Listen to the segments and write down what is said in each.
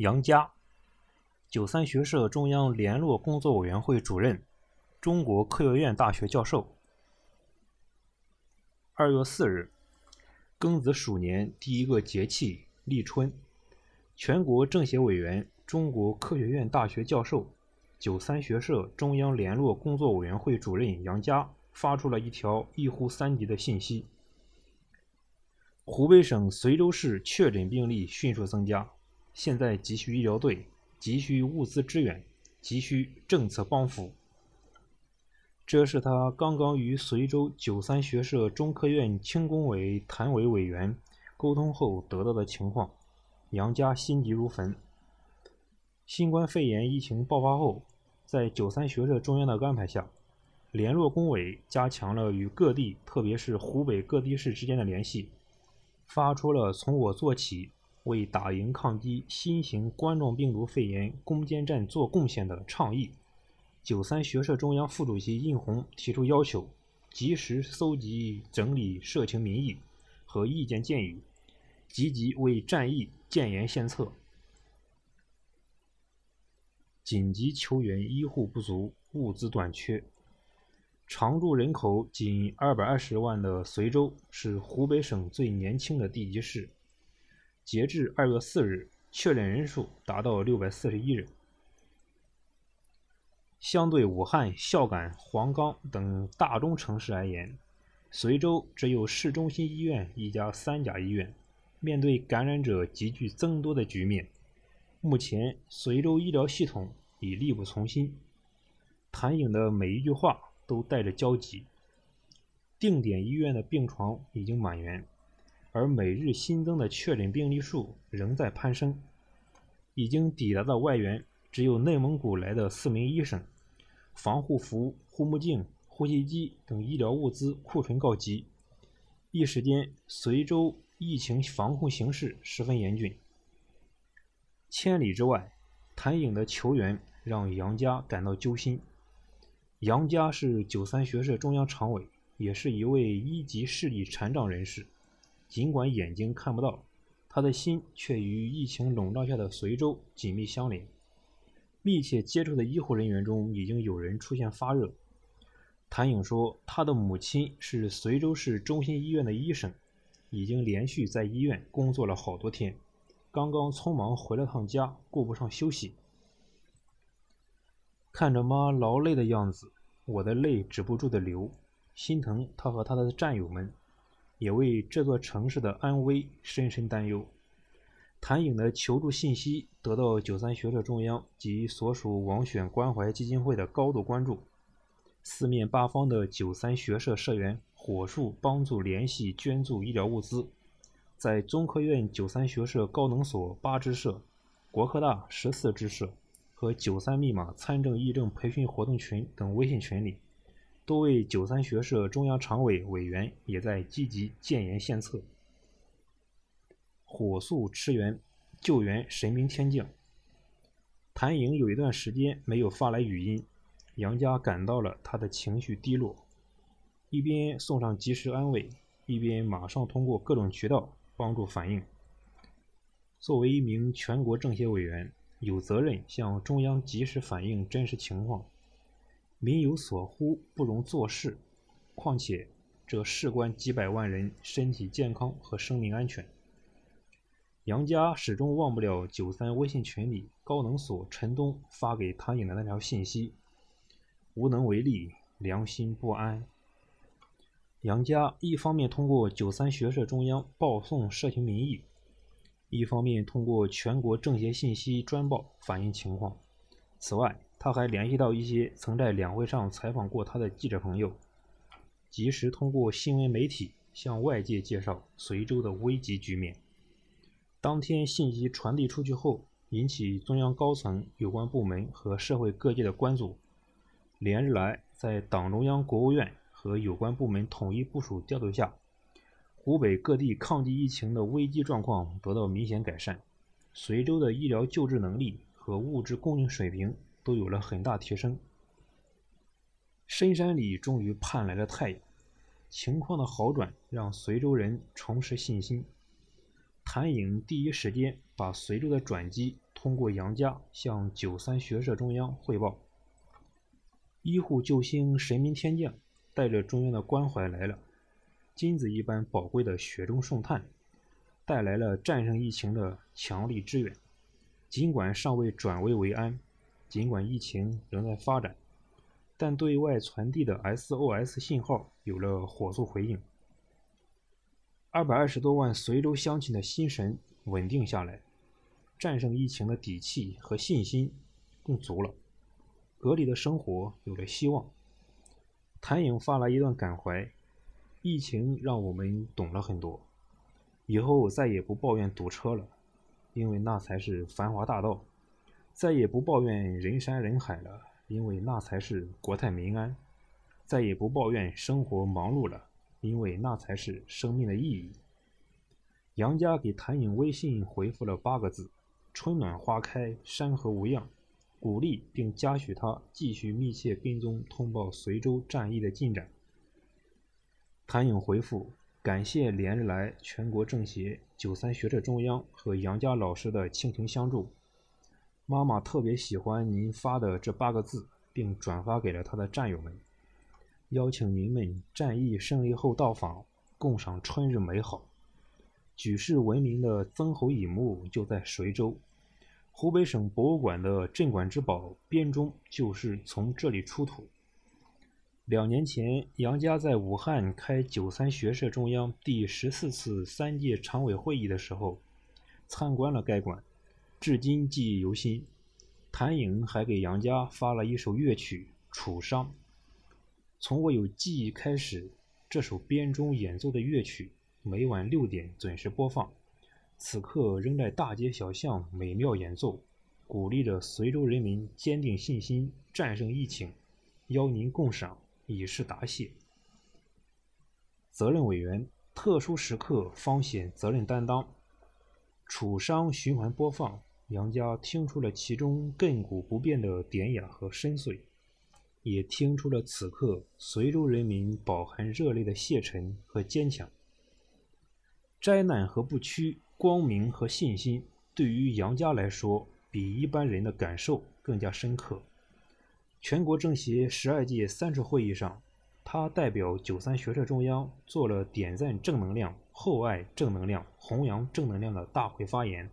杨佳，九三学社中央联络工作委员会主任，中国科学院大学教授。二月四日，庚子鼠年第一个节气立春，全国政协委员、中国科学院大学教授、九三学社中央联络工作委员会主任杨佳发出了一条一呼三急的信息：湖北省随州市确诊病例迅速增加。现在急需医疗队，急需物资支援，急需政策帮扶。这是他刚刚与随州九三学社中科院轻工委谭委委员沟通后得到的情况。杨家心急如焚。新冠肺炎疫情爆发后，在九三学社中央的安排下，联络工委加强了与各地，特别是湖北各地市之间的联系，发出了“从我做起”。为打赢抗击新型冠状病毒肺炎攻坚战做贡献的倡议，九三学社中央副主席应红提出要求，及时搜集整理社情民意和意见建议，积极为战役建言献策。紧急求援医护不足，物资短缺。常住人口仅二百二十万的随州是湖北省最年轻的地级市。截至二月四日，确诊人数达到六百四十一人。相对武汉、孝感、黄冈等大中城市而言，随州只有市中心医院一家三甲医院。面对感染者急剧增多的局面，目前随州医疗系统已力不从心。谭颖的每一句话都带着焦急。定点医院的病床已经满员。而每日新增的确诊病例数仍在攀升，已经抵达的外援只有内蒙古来的四名医生，防护服、护目镜、呼吸机等医疗物资库存告急。一时间，随州疫情防控形势十分严峻。千里之外，谭颖的求援让杨家感到揪心。杨家是九三学社中央常委，也是一位一级视力残障人士。尽管眼睛看不到，他的心却与疫情笼罩下的随州紧密相连。密切接触的医护人员中，已经有人出现发热。谭颖说，他的母亲是随州市中心医院的医生，已经连续在医院工作了好多天，刚刚匆忙回了趟家，顾不上休息。看着妈劳累的样子，我的泪止不住的流，心疼她和她的战友们。也为这座城市的安危深深担忧。谭颖的求助信息得到九三学社中央及所属王选关怀基金会的高度关注，四面八方的九三学社社员火速帮助联系捐助医疗物资，在中科院九三学社高能所八支社、国科大十四支社和九三密码参政议政培训活动群等微信群里。多位九三学社中央常委委员也在积极建言献策，火速驰援救援，神兵天降。谭颖有一段时间没有发来语音，杨家感到了他的情绪低落，一边送上及时安慰，一边马上通过各种渠道帮助反映。作为一名全国政协委员，有责任向中央及时反映真实情况。民有所呼，不容坐视。况且，这事关几百万人身体健康和生命安全。杨家始终忘不了九三微信群里高能所陈东发给唐颖的那条信息：“无能为力，良心不安。”杨家一方面通过九三学社中央报送社情民意，一方面通过全国政协信息专报反映情况。此外，他还联系到一些曾在两会上采访过他的记者朋友，及时通过新闻媒体向外界介绍随州的危急局面。当天信息传递出去后，引起中央高层、有关部门和社会各界的关注。连日来，在党中央、国务院和有关部门统一部署调度下，湖北各地抗击疫情的危机状况得到明显改善，随州的医疗救治能力和物质供应水平。都有了很大提升。深山里终于盼来了太阳，情况的好转让随州人重拾信心。谭颖第一时间把随州的转机通过杨家向九三学社中央汇报：医护救星神明天将带着中央的关怀来了，金子一般宝贵的雪中送炭，带来了战胜疫情的强力支援。尽管尚未转危为安，尽管疫情仍在发展，但对外传递的 SOS 信号有了火速回应。二百二十多万随州乡亲的心神稳定下来，战胜疫情的底气和信心更足了，隔离的生活有了希望。谭颖发来一段感怀：疫情让我们懂了很多，以后再也不抱怨堵车了，因为那才是繁华大道；再也不抱怨人山人海了，因为那才是国泰民安；再也不抱怨生活忙碌了。因为那才是生命的意义。杨家给谭颖微信回复了八个字：“春暖花开，山河无恙”，鼓励并嘉许他继续密切跟踪通报随州战役的进展。谭颖回复：“感谢连日来全国政协、九三学社中央和杨家老师的倾情相助。妈妈特别喜欢您发的这八个字，并转发给了他的战友们。”邀请您们战役胜利后到访，共赏春日美好。举世闻名的曾侯乙墓就在随州，湖北省博物馆的镇馆之宝编钟就是从这里出土。两年前，杨家在武汉开九三学社中央第十四次三届常委会议的时候，参观了该馆，至今记忆犹新。谭颖还给杨家发了一首乐曲《楚商》。从我有记忆开始，这首编钟演奏的乐曲每晚六点准时播放。此刻仍在大街小巷美妙演奏，鼓励着随州人民坚定信心，战胜疫情。邀您共赏，以示答谢。责任委员：特殊时刻方显责任担当。楚商循环播放，杨家听出了其中亘古不变的典雅和深邃。也听出了此刻随州人民饱含热泪的谢忱和坚强。灾难和不屈，光明和信心，对于杨家来说，比一般人的感受更加深刻。全国政协十二届三次会议上，他代表九三学社中央做了点赞正能量、厚爱正能量、弘扬正能量的大会发言。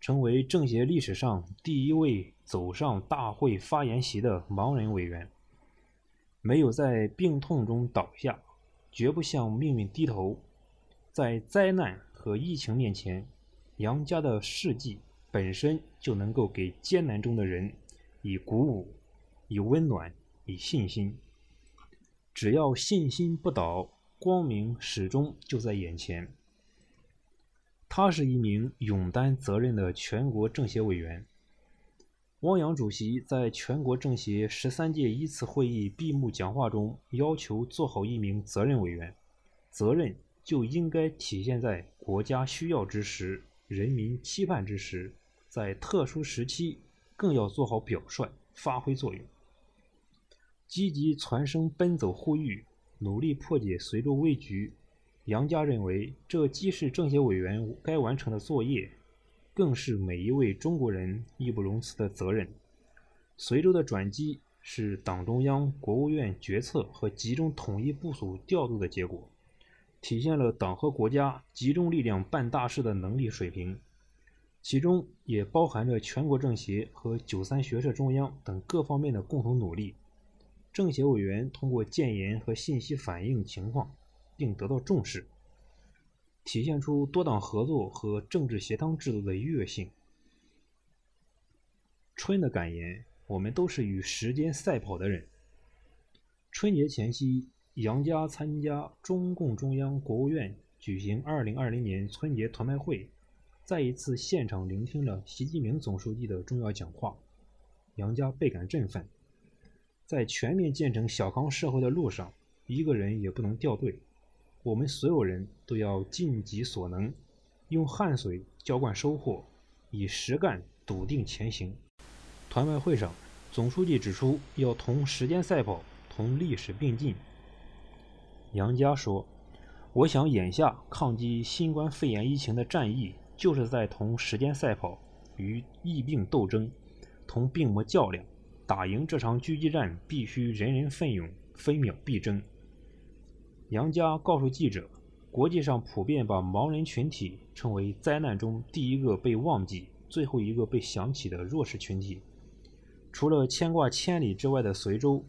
成为政协历史上第一位走上大会发言席的盲人委员，没有在病痛中倒下，绝不向命运低头。在灾难和疫情面前，杨家的事迹本身就能够给艰难中的人以鼓舞、以温暖、以信心。只要信心不倒，光明始终就在眼前。他是一名勇担责任的全国政协委员。汪洋主席在全国政协十三届一次会议闭幕讲话中要求做好一名责任委员，责任就应该体现在国家需要之时、人民期盼之时，在特殊时期更要做好表率，发挥作用，积极传声奔走呼吁，努力破解随州危局。杨家认为，这既是政协委员该完成的作业，更是每一位中国人义不容辞的责任。随州的转机是党中央、国务院决策和集中统一部署调度的结果，体现了党和国家集中力量办大事的能力水平，其中也包含着全国政协和九三学社中央等各方面的共同努力。政协委员通过建言和信息反映情况。并得到重视，体现出多党合作和政治协商制度的优越性。春的感言：我们都是与时间赛跑的人。春节前夕，杨家参加中共中央、国务院举行2020年春节团拜会，再一次现场聆听了习近平总书记的重要讲话，杨家倍感振奋。在全面建成小康社会的路上，一个人也不能掉队。我们所有人都要尽己所能，用汗水浇灌收获，以实干笃定前行。团外会上，总书记指出，要同时间赛跑，同历史并进。杨家说：“我想，眼下抗击新冠肺炎疫情的战役，就是在同时间赛跑，与疫病斗争，同病魔较量。打赢这场狙击战，必须人人奋勇，分秒必争。杨家告诉记者，国际上普遍把盲人群体称为灾难中第一个被忘记、最后一个被想起的弱势群体。除了牵挂千里之外的随州，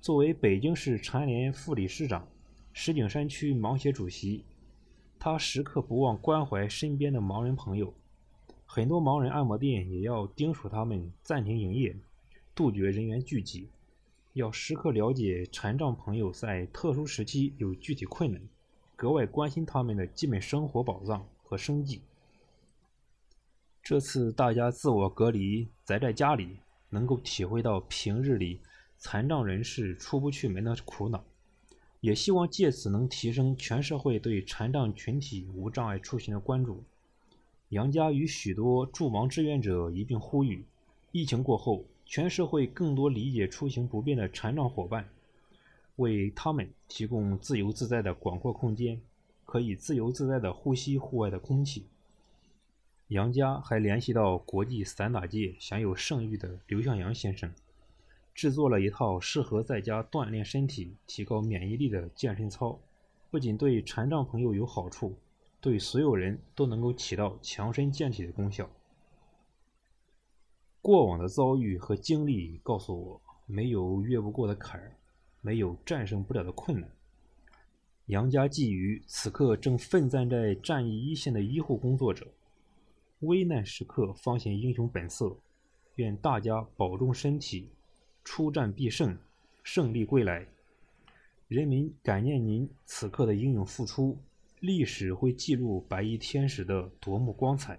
作为北京市残联副理事长、石景山区盲协主席，他时刻不忘关怀身边的盲人朋友。很多盲人按摩店也要叮嘱他们暂停营业。杜绝人员聚集，要时刻了解残障朋友在特殊时期有具体困难，格外关心他们的基本生活保障和生计。这次大家自我隔离，宅在家里，能够体会到平日里残障人士出不去门的苦恼，也希望借此能提升全社会对残障群体无障碍出行的关注。杨家与许多助盲志愿者一并呼吁：疫情过后。全社会更多理解出行不便的残障伙伴，为他们提供自由自在的广阔空间，可以自由自在地呼吸户外的空气。杨家还联系到国际散打界享有盛誉的刘向阳先生，制作了一套适合在家锻炼身体、提高免疫力的健身操，不仅对残障朋友有好处，对所有人都能够起到强身健体的功效。过往的遭遇和经历告诉我，没有越不过的坎儿，没有战胜不了的困难。杨家寄予此刻正奋战在战役一线的医护工作者，危难时刻方显英雄本色。愿大家保重身体，出战必胜，胜利归来。人民感念您此刻的英勇付出，历史会记录白衣天使的夺目光彩。